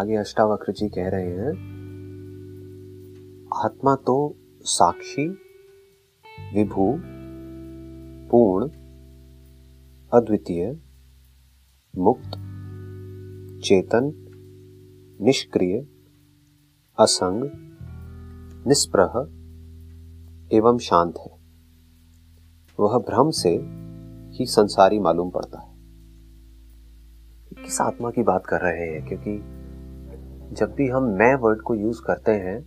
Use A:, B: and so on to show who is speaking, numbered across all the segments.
A: आगे अष्टावक्र जी कह रहे हैं, आत्मा तो साक्षी, विभू, पूर्ण, अद्वितीय, मुक्त, चेतन, निष्क्रिय, असंग, निष्प्रह एवं शांत है। वह भ्रम से ही संसारी मालूम पड़ता है। किस आत्मा की बात कर रहे हैं? क्योंकि जब भी हम मैं वर्ड को यूज़ करते हैं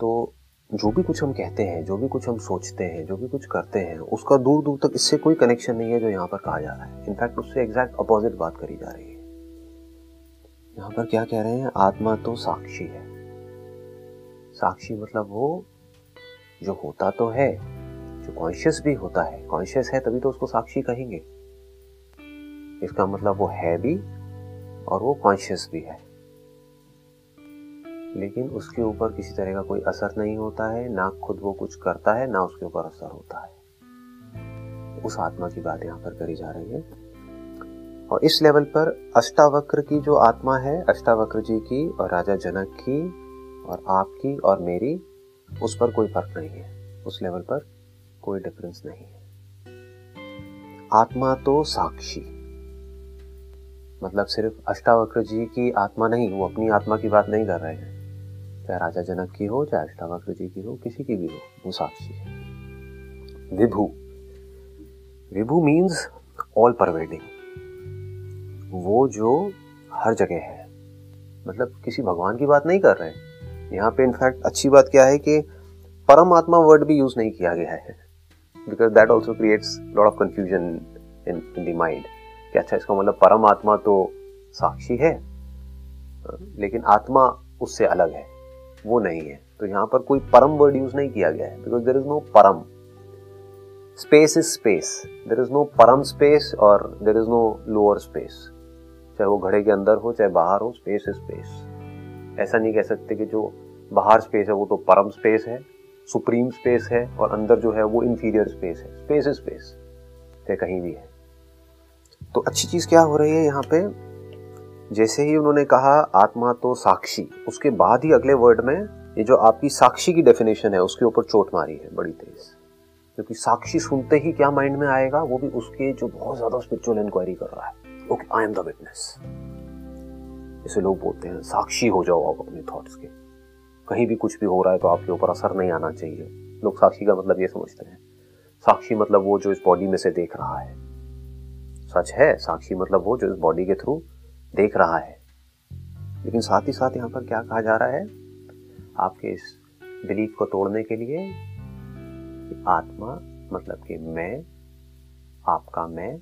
A: तो जो भी कुछ हम कहते हैं, जो भी कुछ हम सोचते हैं, जो भी कुछ करते हैं, उसका दूर दूर तक इससे कोई कनेक्शन नहीं है जो यहाँ पर कहा जा रहा है। इनफैक्ट उससे एग्जैक्ट अपोजिट बात करी जा रही है। यहाँ पर क्या कह रहे हैं? आत्मा तो साक्षी है। साक्षी मतलब वो जो होता तो है, जो कॉन्शियस भी होता है। कॉन्शियस है तभी तो उसको साक्षी कहेंगे। इसका मतलब वो है भी और वो कॉन्शियस भी है। लेकिन उसके ऊपर किसी तरह का कोई असर नहीं होता है, ना खुद वो कुछ करता है, ना उसके ऊपर असर होता है। उस आत्मा की बात यहाँ पर करी जा रही है। और इस लेवल पर अष्टावक्र की जो आत्मा है, अष्टावक्र जी की और राजा जनक की और आपकी और मेरी, उस पर कोई फ़र्क नहीं है। उस लेवल पर कोई डिफरेंस नहीं है। आत्मा तो साक्षी। मतलब सिर्फ़ अष्टावक्र जी की आत्मा नहीं, वो अपनी आत्मा की बात नहीं कर रहे हैं। चाहे राजा जनक की हो, चाहे अष्टावक्र जी की हो, किसी की भी हो वो साक्षी है। विभू। विभू मीन्स ऑल परवेडिंग वो जो हर जगह है। मतलब किसी भगवान की बात नहीं कर रहे हैं। यहाँ पे इनफैक्ट अच्छी बात क्या है कि परमात्मा वर्ड भी यूज़ नहीं किया गया है। Because that also creates lot of confusion in in the mind कि अच्छा इसका मतलब परमात्मा तो साक्षी है, लेकिन आत्मा उससे अलग है। वो नहीं है। तो यहाँ पर कोई परम वर्ड यूज़ नहीं किया गया है बिकॉज़ देर इज़ नो परम space is space there is no परम स्पेस और there is no lower space चाहे वो घड़े के अंदर हो, चाहे बाहर हो स्पेस इज़ स्पेस ऐसा नहीं कह सकते कि जो बाहर स्पेस है वो तो परम स्पेस है सुप्रीम स्पेस है और अंदर जो है वो इंफीरियर स्पेस है। स्पेस इज़ स्पेस चाहे कहीं भी है। तो अच्छी चीज़ क्या हो रही है यहाँ पे? जैसे ही उन्होंने कहा, आत्मा तो साक्षी, उसके बाद ही अगले वर्ड में, ये जो आपकी साक्षी की डेफिनेशन है, उसके ऊपर चोट मारी है बड़ी तेज। क्योंकि साक्षी सुनते ही क्या माइंड में आएगा, वो भी उसके जो बहुत ज़्यादा स्पिरिचुअल इंक्वायरी कर रहा है। Okay I am the witness जैसे लोग बोलते हैं, साक्षी हो जाओ आप अपने थॉट्स के। कहीं भी कुछ भी हो रहा है तो आपके ऊपर असर नहीं आना चाहिए। लोग साक्षी का मतलब ये समझते हैं। साक्षी मतलब वो जो इस बॉडी में से देख रहा है। सच है, साक्षी मतलब वो जो इस बॉडी के थ्रू देख रहा है। लेकिन साथ ही साथ यहाँ पर क्या कहा जा रहा है? आपके इस बिलीफ को तोड़ने के लिए आत्मा मतलब कि मैं, आपका मैं,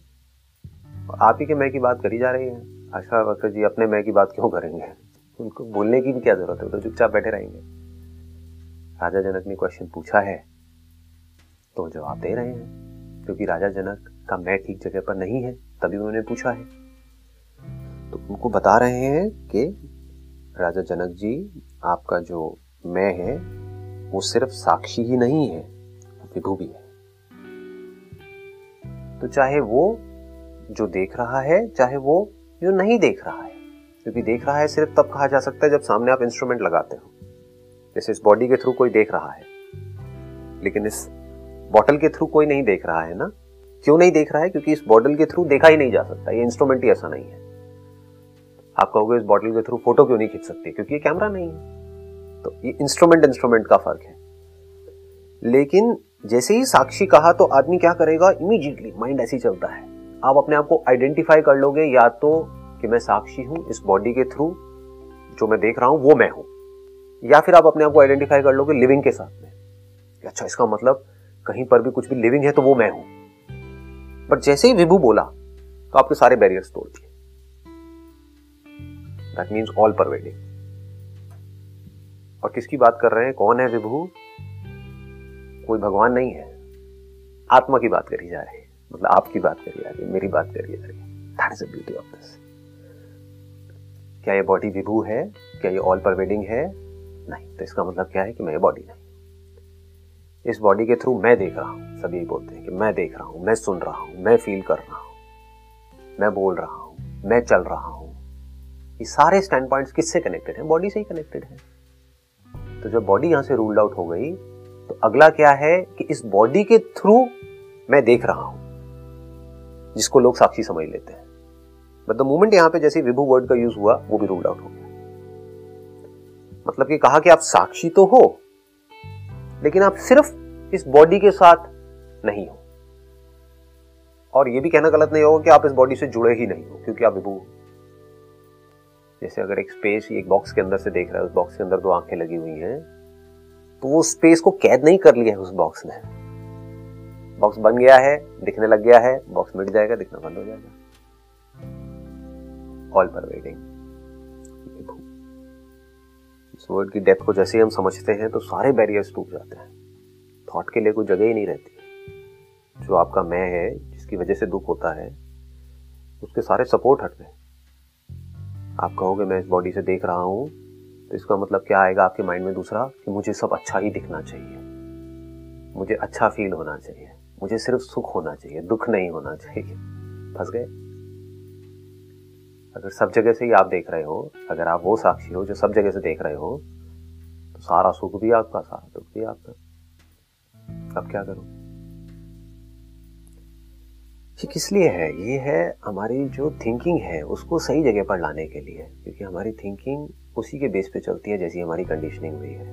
A: और आप ही के मैं की बात करी जा रही है। आशा वक्त जी, अपने मैं की बात क्यों करेंगे? उनको बोलने की भी क्या ज़रूरत है? तो चुपचाप बैठे रहेंगे। राजा जनक ने क्वेश्चन पूछा है तो जवाब दे रहे हैं। क्योंकि राजा जनक का मैं ठीक जगह पर नहीं है, तभी उन्होंने पूछा है। तो उनको बता रहे हैं कि राजा जनक जी, आपका जो मैं है, वो सिर्फ़ साक्षी ही नहीं है विभू भी है। तो चाहे वो जो देख रहा है, चाहे वो जो नहीं देख रहा है, क्योंकि देख रहा है सिर्फ़ तब कहा जा सकता है जब सामने आप इंस्ट्रूमेंट लगाते हो। जैसे इस बॉडी के थ्रू कोई देख रहा है, लेकिन इस बॉटल के थ्रू कोई नहीं देख रहा है ना, क्यों नहीं देख रहा है? क्योंकि इस बॉटल के थ्रू देखा ही नहीं जा सकता, ये इंस्ट्रूमेंट ही ऐसा नहीं है। आप कहोगे इस बॉटल के थ्रू फ़ोटो क्यों नहीं खींच सकते? क्योंकि ये कैमरा नहीं है। तो ये इंस्ट्रूमेंट इंस्ट्रूमेंट का फ़र्क है। लेकिन जैसे ही साक्षी कहा तो आदमी क्या करेगा? इमीडिएटली माइंड ऐसे चलता है। आप अपने आप को आइडेंटिफाई कर लोगे, या तो कि मैं साक्षी हूँ इस बॉडी के थ्रू जो मैं देख रहा हूँ, वो मैं हूँ। या फिर आप अपने आप को आइडेंटिफाई कर लोगे लिविंग के साथ में। अच्छा इसका मतलब कहीं पर भी कुछ भी लिविंग है तो वो मैं हूँ। बट जैसे ही विभू बोला तो आपके सारे बैरियर्स तोड़ दिए। दैट मीन्स ऑल परवेडिंग और किसकी बात कर रहे हैं? कौन है विभू? कोई भगवान नहीं है। आत्मा की बात करी जा रही है। मतलब आपकी बात करी जा रही है, मेरी बात करी जा रही है। That is beauty of this क्या ये बॉडी विभू है? क्या ये ऑल परवेडिंग है? नहीं तो इसका मतलब क्या है कि मैं ये बॉडी नहीं इस बॉडी के थ्रू मैं देख रहा हूँ। सभी बोलते हैं कि मैं देख रहा हूँ, मैं सुन रहा हूँ, मैं फील कर रहा हूँ, मैं बोल रहा हूँ, मैं चल रहा हूँ। ये सारे स्टैंड पॉइंट किससे कनेक्टेड है? बॉडी से ही कनेक्टेड है। तो जब बॉडी यहाँ से रूल्ड आउट हो गई तो अगला क्या है कि इस बॉडी के थ्रू मैं देख रहा हूँ, जिसको लोग साक्षी समझ लेते हैं। बट द मोमेंट यहाँ पे जैसे विभू वर्ड का यूज़ हुआ, वो भी रूल्ड आउट हो गया। मतलब कि कहा कि आप साक्षी तो हो, लेकिन आप सिर्फ़ इस बॉडी के साथ नहीं हो। और ये भी कहना गलत नहीं होगा कि आप इस बॉडी से जुड़े ही नहीं हो, क्योंकि आप विभू हो जैसे अगर एक स्पेस एक बॉक्स के अंदर से देख रहा है, उस बॉक्स के अंदर दो आँखें लगी हुई हैं तो वो स्पेस को कैद नहीं कर लिया है उस बॉक्स ने। बॉक्स बन गया है, दिखने लग गया है बॉक्स मिट जाएगा, दिखना बंद हो जाएगा। ऑल पर वेटिंग इस वर्ड की डेप्थ को जैसे ही हम समझते हैं तो सारे बैरियर्स टूट जाते हैं। थॉट के लिए कोई जगह ही नहीं रहती। जो आपका मैं है, जिसकी वजह से दुख होता है, उसके सारे सपोर्ट हट गए आप कहोगे, मैं इस बॉडी से देख रहा हूँ। तो इसका मतलब क्या आएगा आपके माइंड में दूसरा? कि मुझे सब अच्छा ही दिखना चाहिए। मुझे अच्छा फील होना चाहिए। मुझे सिर्फ़ सुख होना चाहिए, दुख नहीं होना चाहिए। फंस गए? अगर सब जगह से ही आप देख रहे हो, अगर आप वो साक्षी हो जो सब जगह से देख रहे हो तो सारा सुख भी आपका, सारा दुख भी आपका। अब क्या करूँ? ये किस लिए है? ये है हमारी जो थिंकिंग है, उसको सही जगह पर लाने के लिए, क्योंकि हमारी थिंकिंग उसी के बेस पे चलती है जैसी हमारी कंडीशनिंग हुई है।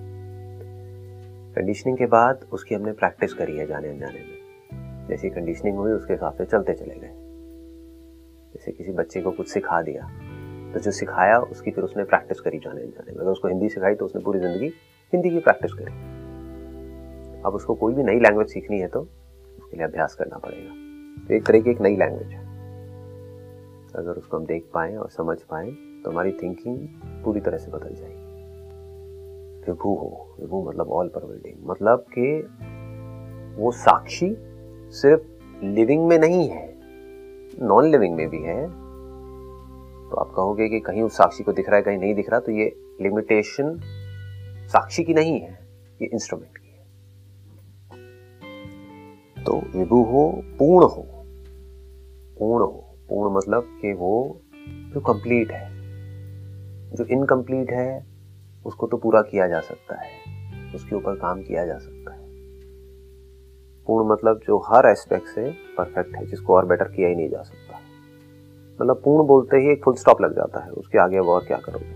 A: कंडीशनिंग के बाद उसकी हमने प्रैक्टिस करी है जाने अनजाने में। जैसी कंडीशनिंग हुई, उसके हिसाब से चलते चले गए। जैसे किसी बच्चे को कुछ सिखा दिया तो जो सिखाया, उसकी फिर उसने प्रैक्टिस करी जाने अनजाने में। अगर उसको हिंदी सिखाई तो उसने पूरी ज़िंदगी हिंदी की प्रैक्टिस करी। अब उसको कोई भी नई लैंग्वेज सीखनी है तो उसके लिए अभ्यास करना पड़ेगा। तो एक तरह की एक नई लैंग्वेज है। अगर उसको हम देख पाए और समझ पाए तो हमारी थिंकिंग पूरी तरह से बदल जाएगी। विभू हो, विभू मतलब ऑल परवेडिंग मतलब कि वो साक्षी सिर्फ़ लिविंग में नहीं है नॉन लिविंग में भी है। तो आप कहोगे कि कहीं उस साक्षी को दिख रहा है, कहीं नहीं दिख रहा तो ये लिमिटेशन साक्षी की नहीं है, ये इंस्ट्रूमेंट तो विभू हो, पूर्ण हो। पूर्ण हो। पूर्ण मतलब कि वो जो कंप्लीट है। जो इनकम्प्लीट है, उसको तो पूरा किया जा सकता है। उसके ऊपर काम किया जा सकता है। पूर्ण मतलब जो हर एस्पेक्ट से परफेक्ट है, जिसको और बेटर किया ही नहीं जा सकता। मतलब पूर्ण बोलते ही एक फुल स्टॉप लग जाता है। उसके आगे अब और क्या करोगे?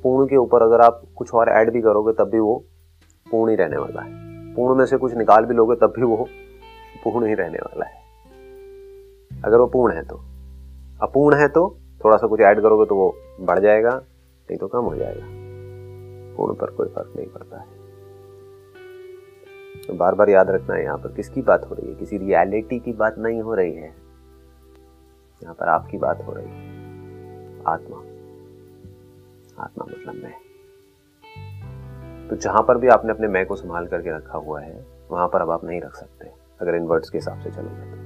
A: पूर्ण के ऊपर अगर आप कुछ और ऐड भी करोगे, तब भी वो पूर्ण ही रहने वाला है। पूर्ण में से कुछ निकाल भी लोगे, तब भी वो पूर्ण ही रहने वाला है। अगर वो पूर्ण है तो। अपूर्ण है तो थोड़ा सा कुछ ऐड करोगे तो वो बढ़ जाएगा, नहीं तो कम हो जाएगा। पूर्ण पर कोई फ़र्क नहीं पड़ता है। तो बार बार याद रखना है यहाँ पर किसकी बात हो रही है? किसी रियलिटी की बात नहीं हो रही है। यहाँ पर आपकी बात हो रही है। आत्मा। आत्मा मतलब मैं। तो जहाँ पर भी आपने अपने मैं को संभाल करके रखा हुआ है, वहाँ पर अब आप नहीं रख सकते, अगर इन वर्ड्स के हिसाब से चलोगे तो।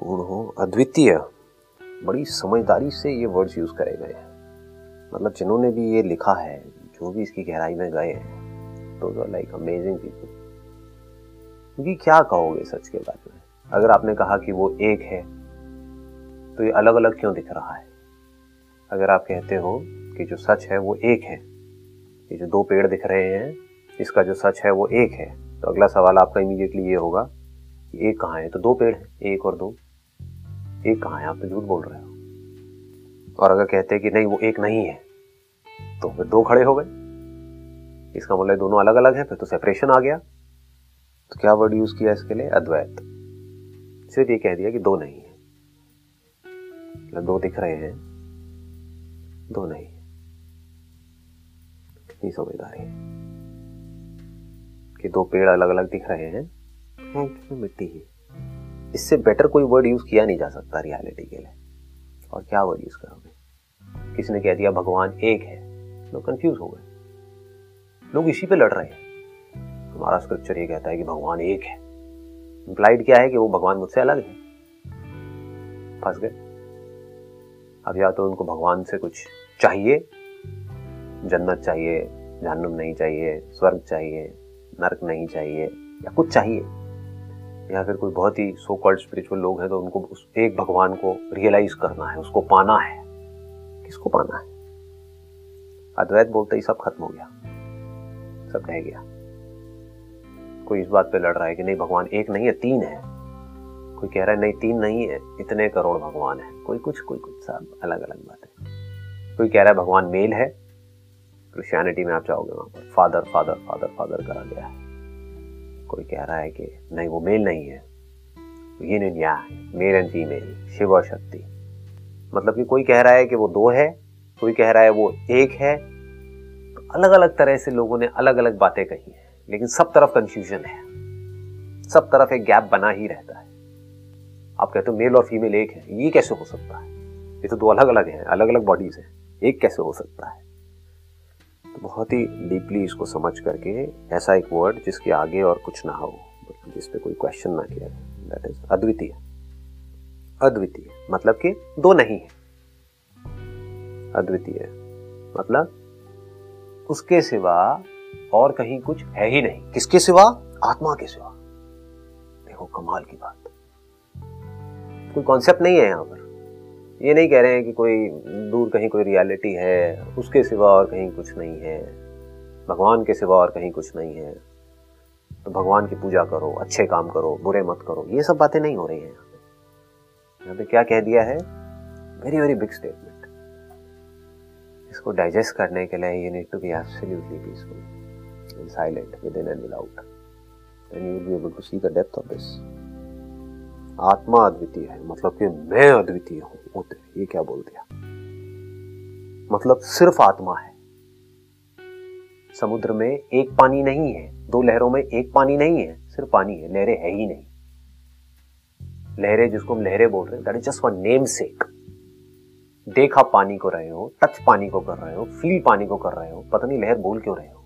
A: पूर्ण हो, अद्वितीय। बड़ी समझदारी से ये वर्ड्स यूज़ करे गए हैं। मतलब जिन्होंने भी ये लिखा है, जो भी इसकी गहराई में गए हैं तो लाइक अमेजिंग पीपल क्योंकि क्या कहोगे सच के बारे में? अगर आपने कहा कि वो एक है तो ये अलग अलग क्यों दिख रहा है? अगर आप कहते हो कि जो सच है, वो एक है ये जो दो पेड़ दिख रहे हैं, इसका जो सच है वो एक है। तो अगला सवाल आपका इमीडिएटली ये होगा कि एक कहाँ है? तो दो पेड़ है, एक और दो। एक कहाँ है? आप तो झूठ बोल रहे हो। और अगर कहते हैं कि नहीं, वो एक नहीं है तो फिर दो खड़े हो गए। इसका मतलब दोनों अलग अलग है, फिर तो सेपरेशन आ गया। तो क्या वर्ड यूज़ किया इसके लिए? अद्वैत। सिर्फ़ ये कह दिया कि दो नहीं है। मतलब दो दिख रहे हैं, दो नहीं है। कितनी समझदारी कि दो पेड़ अलग अलग दिख रहे हैं तो मिट्टी ही। इससे बेटर कोई वर्ड यूज़ किया नहीं जा सकता रियलिटी के लिए। और क्या वर्ड यूज़ करोगे? किसी ने कह दिया, भगवान एक है लोग कंफ्यूज हो गए। लोग इसी पे लड़ रहे हैं। हमारा स्क्रिप्चर ये कहता है कि भगवान एक है। इंप्लाइड क्या है कि वो भगवान मुझसे अलग है? फंस गए। अब या तो उनको भगवान से कुछ चाहिए जन्नत चाहिए, जहन्नुम नहीं चाहिए, स्वर्ग चाहिए, नरक नहीं चाहिए, या कुछ चाहिए। या फिर कोई बहुत ही सो कॉल्ड स्पिरिचुअल लोग हैं तो उनको उस एक भगवान को रियलाइज़ करना है, उसको पाना है। किसको पाना है? अद्वैत बोलते ही सब खत्म हो गया। सब रह गया। कोई इस बात पे लड़ रहा है कि नहीं, भगवान एक नहीं है, तीन है। कोई कह रहा है, नहीं, तीन नहीं है, इतने करोड़ भगवान है। कोई कुछ कोई कुछ, सब अलग अलग बात। है कोई कह रहा है, भगवान मेल है क्रिश्चियनिटी में आप जाओगे वहाँ पर फादर फादर फादर फादर करा गया है। कोई कह रहा है कि नहीं, वो मेल नहीं है। ये नहीं, या मेल एंड फीमेल शिव और शक्ति। मतलब कि कोई कह रहा है कि वो दो है, कोई कह रहा है वो एक है। तो अलग अलग तरह से लोगों ने अलग अलग बातें कही हैं, लेकिन सब तरफ़ कंफ्यूजन है। सब तरफ़ एक गैप बना ही रहता है। आप कहते हो मेल और फीमेल एक है, ये कैसे हो सकता है? ये तो दो अलग अलग हैं अलग अलग बॉडीज हैं, एक कैसे हो सकता है? तो बहुत ही डीपली इसको समझ करके ऐसा एक वर्ड जिसके आगे और कुछ ना हो जिस पे कोई क्वेश्चन ना किया दैट इज़ अद्वितीय। अद्वितीय मतलब कि दो नहीं है। अद्वितीय मतलब उसके सिवा और कहीं कुछ है ही नहीं। किसके सिवा? आत्मा के सिवा। देखो, कमाल की बात। कोई कॉन्सेप्ट नहीं है यहाँ पर। ये नहीं कह रहे हैं कि कोई दूर कहीं कोई रियलिटी है, उसके सिवा और कहीं कुछ नहीं है। भगवान के सिवा और कहीं कुछ नहीं है। तो भगवान की पूजा करो, अच्छे काम करो, बुरे मत करो, ये सब बातें नहीं हो रही हैं। यहाँ पे यहाँ पे क्या कह दिया है? वेरी वेरी बिग स्टेटमेंट इसको डाइजेस्ट करने के लिए you need to be absolutely peaceful and silent within and without and you will be able to see the depth of this आत्मा अद्वितीय है। मतलब कि मैं अद्वितीय हूँ होते ये क्या बोल दिया? मतलब सिर्फ़ आत्मा है। समुद्र में एक पानी नहीं है, दो लहरों में एक पानी नहीं है, सिर्फ़ पानी है, लहरें है ही नहीं। लहरें जिसको हम लहरें बोल रहे हैं that is just for namesake देख पानी को रहे हो टच पानी को कर रहे हो फील पानी को कर रहे हो, पता नहीं लहर बोल क्यों रहे हो?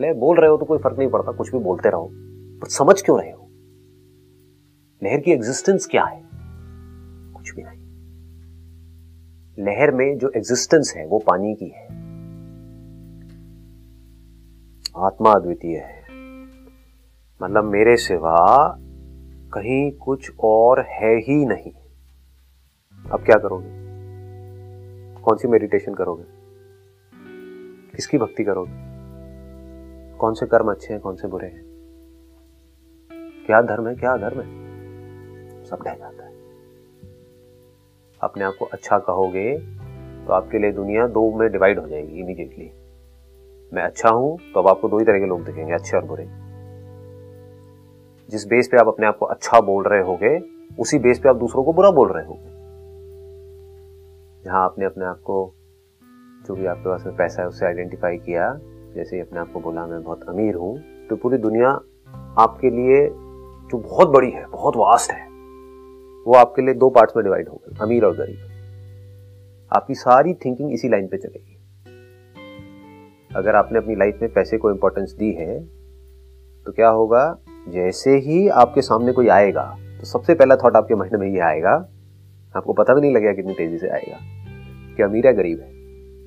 A: लहर बोल रहे हो तो कोई फ़र्क नहीं पड़ता, कुछ भी बोलते रहो पर समझ क्यों रहे हो? लहर की एग्जिस्टेंस क्या है? कुछ भी नहीं। लहर में जो एग्जिस्टेंस है, वो पानी की है। आत्मा अद्वितीय है। मतलब मेरे सिवा कहीं कुछ और है ही नहीं। अब क्या करोगे? कौन सी मेडिटेशन करोगे? किसकी भक्ति करोगे? कौन से कर्म अच्छे हैं, कौन से बुरे हैं? क्या धर्म है? क्या अधर्म है? सब ढह जाता है। अपने आप को अच्छा कहोगे तो आपके लिए दुनिया दो में डिवाइड हो जाएगी इमीडिएटली मैं अच्छा हूँ तो अब आपको दो ही तरह के लोग दिखेंगे, अच्छे और बुरे। जिस बेस पे आप अपने आप को अच्छा बोल रहे होगे, उसी बेस पे आप दूसरों को बुरा बोल रहे होगे। जहाँ आपने अपने आप को, जो भी आपके पास में पैसा है, उससे आइडेंटिफाई किया, जैसे अपने आप को बोला, मैं बहुत अमीर हूँ तो पूरी दुनिया आपके लिए, जो बहुत बड़ी है, बहुत वास्ट है। वो आपके लिए दो पार्ट्स में डिवाइड हो गई अमीर और गरीब। आपकी सारी थिंकिंग इसी लाइन पे चलेगी। अगर आपने अपनी लाइफ में पैसे को इंपॉर्टेंस दी है तो क्या होगा? जैसे ही आपके सामने कोई आएगा तो सबसे पहला थॉट आपके माइंड में ये आएगा, आपको पता भी नहीं लगेगा कितनी तेज़ी से आएगा कि अमीर है गरीब है,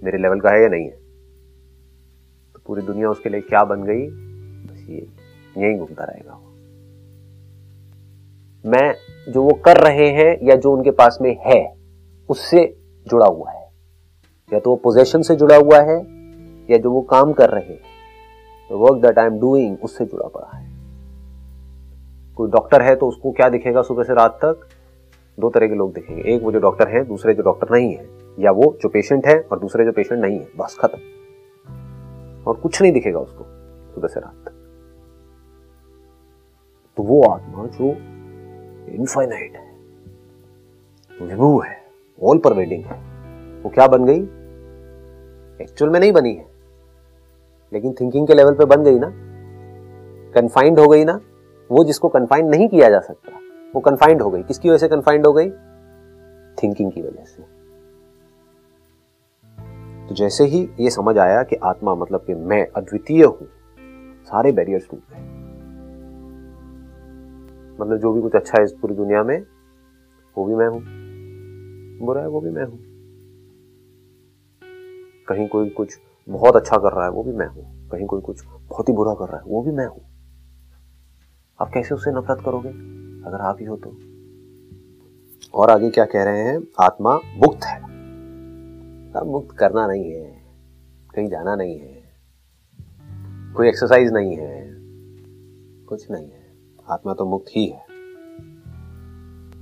A: मेरे लेवल का है या नहीं है। तो पूरी दुनिया उसके लिए क्या बन गई? बस ये, यही घूमता रहेगा मैं जो वो कर रहे हैं या जो उनके पास में है, उससे जुड़ा हुआ है। या तो वो पोजेशन से जुड़ा हुआ है, या जो वो काम कर रहे हैं work that I am doing उससे जुड़ा पड़ा है। कोई डॉक्टर है तो उसको क्या दिखेगा सुबह से रात तक? दो तरह के लोग दिखेंगे। एक वो जो डॉक्टर है, दूसरे जो डॉक्टर नहीं है। या वो जो पेशेंट है और दूसरे जो पेशेंट नहीं है। बस खत्म। और कुछ नहीं दिखेगा उसको सुबह से रात तक। तो वो आत्मा जो इनफाइनाइट है विभू है ऑल परवेडिंग है। वो क्या बन गई? एक्चुअल में नहीं बनी है। लेकिन थिंकिंग के लेवल पे बन गई ना। कन्फाइंड हो गई ना। वो जिसको कन्फाइंड नहीं किया जा सकता, वो कन्फाइंड हो गई। किसकी वजह से कन्फाइंड हो गई? थिंकिंग की वजह से। तो जैसे ही ये समझ आया कि आत्मा मतलब कि मैं अद्वितीय हूँ, सारे बैरियर्स टूट गए। मतलब जो भी कुछ अच्छा है इस पूरी दुनिया में, वो भी मैं हूँ। बुरा है, वो भी मैं हूँ। कहीं कोई कुछ बहुत अच्छा कर रहा है, वो भी मैं हूँ। कहीं कोई कुछ बहुत ही बुरा कर रहा है, वो भी मैं हूँ। आप कैसे उससे नफरत करोगे? अगर आप ही हो तो। और आगे क्या कह रहे हैं? आत्मा मुक्त है। अब मुक्त करना नहीं है। कहीं जाना नहीं है। कोई एक्सरसाइज नहीं है। कुछ नहीं है। आत्मा तो मुक्त ही है।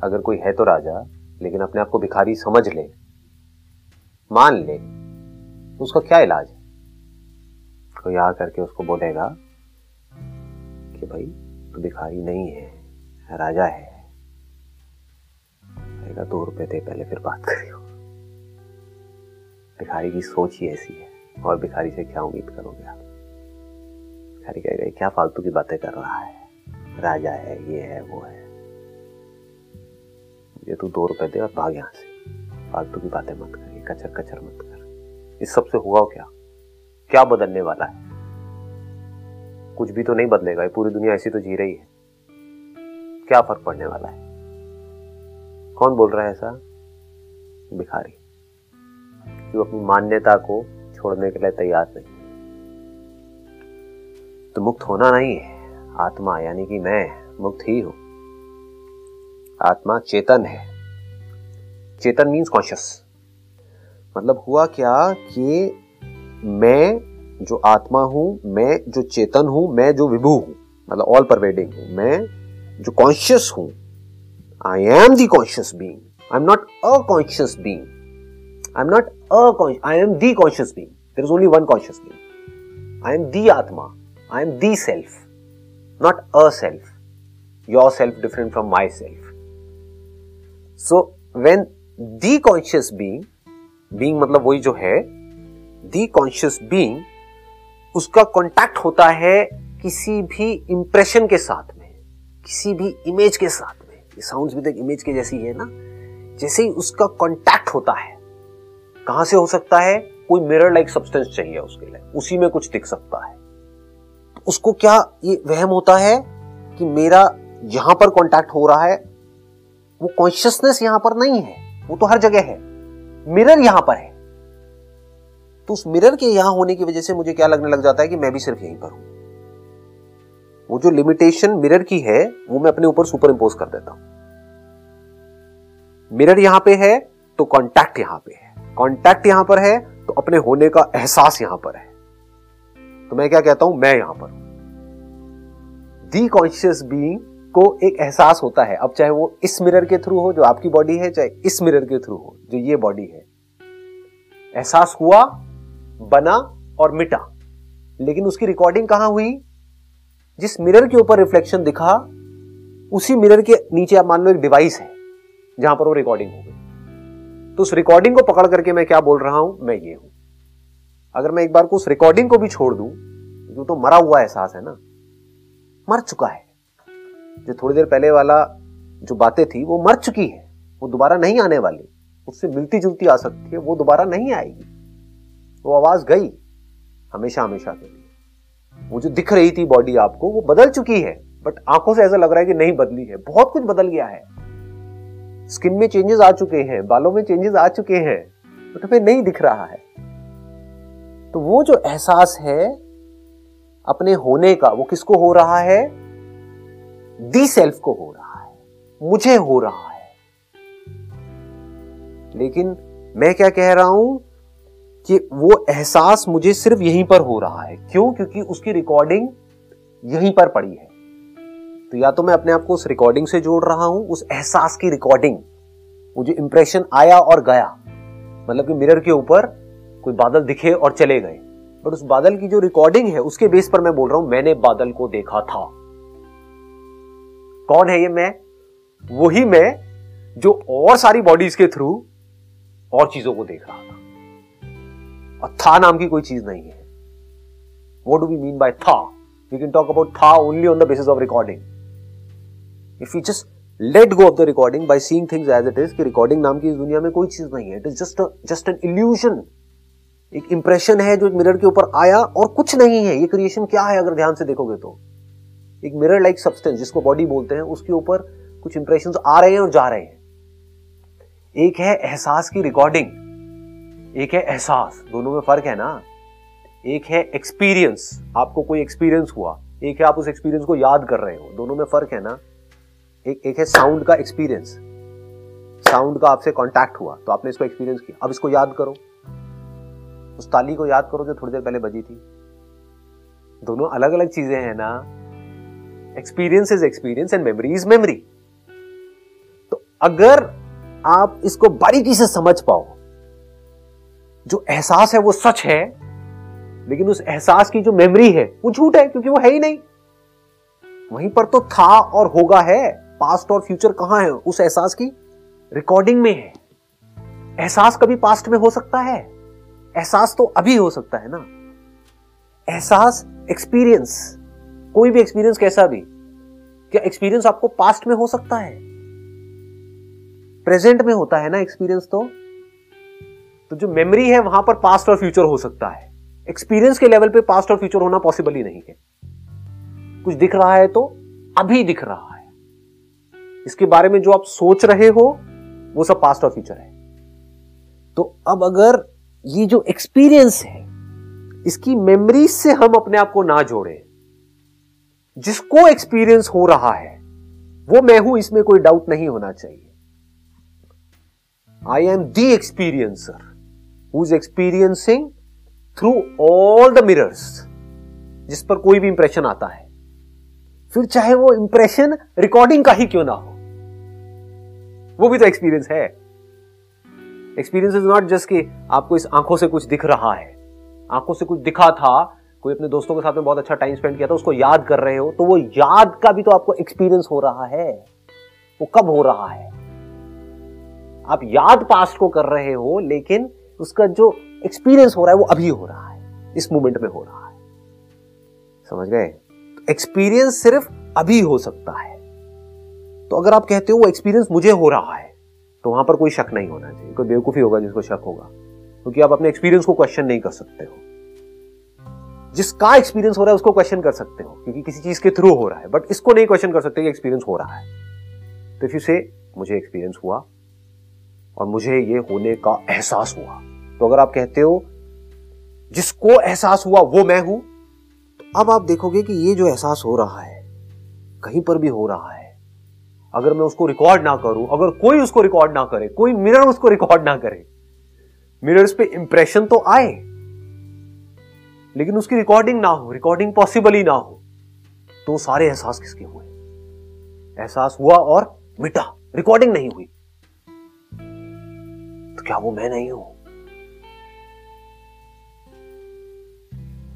A: अगर कोई है तो राजा, लेकिन अपने आप को भिखारी समझ ले, मान ले तो उसका क्या इलाज है? कोई आ करके उसको बोलेगा कि भाई तो भिखारी नहीं है, राजा है। दो रुपए दे पहले, फिर बात करियो। भिखारी की सोच ही ऐसी है, और भिखारी से क्या उम्मीद करोगे आप? भिखारी कहेगा क्या फालतू की बातें कर रहा है? राजा है, ये है, वो है। ये तू दो रुपए दे और भाग यहाँ से। फालतू की बातें मत कर, ये कचर कचर मत कर। इस सबसे हुआ क्या? क्या बदलने वाला है? कुछ भी तो नहीं बदलेगा, ये पूरी दुनिया ऐसी तो जी रही है। क्या फ़र्क पड़ने वाला है? कौन बोल रहा है ऐसा? भिखारी। जो अपनी मान्यता को छोड़ने के लिए तैयार नहीं तो मुक्त होना नहीं है। आत्मा, यानी कि मैं मुक्त ही हूँ। आत्मा चेतन है। चेतन मीन्स कॉन्शियस मतलब हुआ क्या कि मैं जो आत्मा हूँ, मैं जो चेतन हूँ, मैं जो विभू हूँ मतलब ऑल परवेडिंग हूँ, मैं जो कॉन्शियस हूँ I am the conscious being I am not a conscious being I am not a I am the conscious being there is only one conscious being I am the atma. I am the self self yourself different from myself so when the conscious being being मतलब वही जो है the conscious being उसका contact होता है किसी भी impression के साथ में, किसी भी इमेज के साथ में। ये साउंड्स भी तो इमेज के जैसी है ना? जैसे ही उसका कॉन्टैक्ट होता है, कहाँ से हो सकता है? कोई मिरर लाइक सब्सटेंस चाहिए उसके लिए। उसी में कुछ दिख सकता है। उसको क्या ये वहम होता है कि मेरा यहाँ पर कॉन्टैक्ट हो रहा है? वो कॉन्शियसनेस यहाँ पर नहीं है। वो तो हर जगह है। मिरर यहाँ पर है। तो उस मिरर के यहाँ होने की वजह से मुझे क्या लगने लग जाता है कि मैं भी सिर्फ़ यहीं पर हूँ। वो जो लिमिटेशन मिरर की है, वो मैं अपने ऊपर सुपर इंपोज कर देता हूँ। मिरर यहाँ पे है तो कॉन्टैक्ट यहाँ पे है। कॉन्टैक्ट यहाँ पर है तो अपने होने का एहसास यहाँ पर है। तो मैं क्या कहता हूँ? मैं यहाँ पर दी कॉन्शियस बीइंग को एक एहसास होता है। अब चाहे वो इस मिरर के थ्रू हो, जो आपकी बॉडी है, चाहे इस मिरर के थ्रू हो, जो ये बॉडी है। एहसास हुआ, बना और मिटा। लेकिन उसकी रिकॉर्डिंग कहाँ हुई? जिस मिरर के ऊपर रिफ्लेक्शन दिखा, उसी मिरर के नीचे आप मान लो एक डिवाइस है, जहाँ पर वो रिकॉर्डिंग हो गई। तो उस रिकॉर्डिंग को पकड़ करके मैं क्या बोल रहा हूँ? मैं ये हूँ। अगर मैं एक बार को उस रिकॉर्डिंग को भी छोड़ दूँ, जो तो मरा हुआ एहसास है ना, मर चुका है। जो थोड़ी देर पहले वाला जो बातें थी, वो मर चुकी है, वो दोबारा नहीं आने वाली। उससे मिलती जुलती आ सकती है, वो दोबारा नहीं आएगी। वो आवाज़ गई, हमेशा हमेशा के लिए। वो जो दिख रही थी बॉडी आपको, वो बदल चुकी है। बट आँखों से ऐसा लग रहा है कि नहीं बदली है। बहुत कुछ बदल गया है। स्किन में चेंजेस आ चुके हैं, बालों में चेंजेस आ चुके हैं बट हमें नहीं दिख रहा है। तो वो जो एहसास है अपने होने का, वो किसको हो रहा है? दी सेल्फ को हो रहा है। मुझे हो रहा है। लेकिन मैं क्या कह रहा हूँ कि वो एहसास मुझे सिर्फ़ यहीं पर हो रहा है। क्यों? क्योंकि उसकी रिकॉर्डिंग यहीं पर पड़ी है। तो या तो मैं अपने आप को उस रिकॉर्डिंग से जोड़ रहा हूँ, उस एहसास की रिकॉर्डिंग जो इंप्रेशन आया और गया। मतलब कि मिरर के ऊपर कोई बादल दिखे और चले गए। बट उस बादल की जो रिकॉर्डिंग है, उसके बेस पर मैं बोल रहा हूँ, मैंने बादल को देखा था। कौन है ये मैं? वही मैं जो और सारी बॉडीज के थ्रू और चीज़ों को देख रहा था। और था नाम की कोई चीज़ नहीं है। What do we mean by that? We can talk about that only on the basis of recording if you just let go of the recording by seeing things as it is कि recording नाम की इस दुनिया में कोई चीज़ नहीं है। It is just just an illusion एक इंप्रेशन है जो एक मिरर के ऊपर आया और कुछ नहीं है। ये क्रिएशन क्या है अगर ध्यान से देखोगे तो? एक मिरर लाइक सब्सटेंस जिसको बॉडी बोलते हैं, उसके ऊपर कुछ इंप्रेशन आ रहे हैं और जा रहे हैं। एक है एहसास की रिकॉर्डिंग एक है एहसास, दोनों में फ़र्क है ना? एक है एक्सपीरियंस आपको कोई एक्सपीरियंस हुआ, एक है आप उस एक्सपीरियंस को याद कर रहे हो, दोनों में फ़र्क है ना? एक एक है साउंड का एक्सपीरियंस साउंड का आपसे कांटेक्ट हुआ तो आपने इसको एक्सपीरियंस किया। अब इसको याद करो। उस ताली को याद करो जो थोड़ी देर पहले बजी थी। दोनों अलग अलग चीज़ें हैं ना। Experience is experience and memory is memory तो अगर आप इसको बारीकी से समझ पाओ, जो एहसास है वो सच है, लेकिन उस एहसास की जो मेमोरी है, वो झूठ है, क्योंकि वो है ही नहीं। वहीं पर तो था और होगा है पास्ट और फ्यूचर कहाँ है? उस एहसास की रिकॉर्डिंग में है। एहसास कभी पास्ट में हो सकता है। एहसास तो अभी हो सकता है ना। एहसास एक्सपीरियंस कोई भी एक्सपीरियंस कैसा भी, क्या एक्सपीरियंस आपको पास्ट में हो सकता है? प्रेजेंट में होता है ना एक्सपीरियंस तो। तो जो मेमोरी है, वहाँ पर पास्ट और फ्यूचर हो सकता है। एक्सपीरियंस के लेवल पे पास्ट और फ्यूचर होना पॉसिबल ही नहीं है। कुछ दिख रहा है तो अभी दिख रहा है। इसके बारे में जो आप सोच रहे हो, वो सब पास्ट और फ्यूचर है। तो अब अगर ये जो एक्सपीरियंस है, इसकी मेमोरी से हम अपने आप को ना जोड़े। जिसको एक्सपीरियंस हो रहा है, वो मैं हूँ, इसमें कोई डाउट नहीं होना चाहिए। I am the experiencer who is experiencing through all the mirrors जिस पर कोई भी इंप्रेशन आता है। फिर चाहे वो इंप्रेशन रिकॉर्डिंग का ही क्यों ना हो, वो भी तो एक्सपीरियंस है। एक्सपीरियंस इज़ नॉट जस्ट कि आपको इस आँखों से कुछ दिख रहा है। आँखों से कुछ दिखा था, कोई अपने दोस्तों के साथ में बहुत अच्छा टाइम स्पेंड किया था, उसको याद कर रहे हो तो वो याद का भी तो आपको एक्सपीरियंस हो रहा है। वो कब हो रहा है? आप याद पास्ट को कर रहे हो, लेकिन उसका जो एक्सपीरियंस हो रहा है, वो अभी हो रहा है। इस मोमेंट में हो रहा है। समझ गए? एक्सपीरियंस सिर्फ़ अभी हो सकता है। तो अगर आप कहते हो वो एक्सपीरियंस मुझे हो रहा है तो वहाँ पर कोई शक नहीं होना चाहिए। कोई बेवकूफ़ी होगा जिसको शक होगा। क्योंकि आप अपने एक्सपीरियंस को क्वेश्चन नहीं कर सकते हो। जिसका एक्सपीरियंस हो रहा है, उसको क्वेश्चन कर सकते हो। क्योंकि किसी चीज़ के थ्रू हो रहा है। बट इसको नहीं क्वेश्चन कर सकते कि एक्सपीरियंस हो रहा है। तो इफ़ यू से, मुझे एक्सपीरियंस हुआ। और मुझे ये होने का एहसास हुआ। तो अगर आप कहते हो, जिसको एहसास हुआ, वो मैं हूँ तो अब आप देखोगे कि ये जो एहसास हो रहा है, कहीं पर भी हो रहा है अगर मैं उसको रिकॉर्ड ना करूँ, अगर कोई उसको रिकॉर्ड ना करे, कोई मिरर उसको रिकॉर्ड ना करे मिरर्स पे इंप्रेशन तो आए, लेकिन उसकी रिकॉर्डिंग ना हो रिकॉर्डिंग पॉसिबल ही ना हो तो सारे एहसास किसके हुए? एहसास हुआ और मिटा रिकॉर्डिंग नहीं हुई। तो क्या वो मैं नहीं हूँ?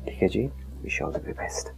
A: ठीक है जी विश ऑल द बेस्ट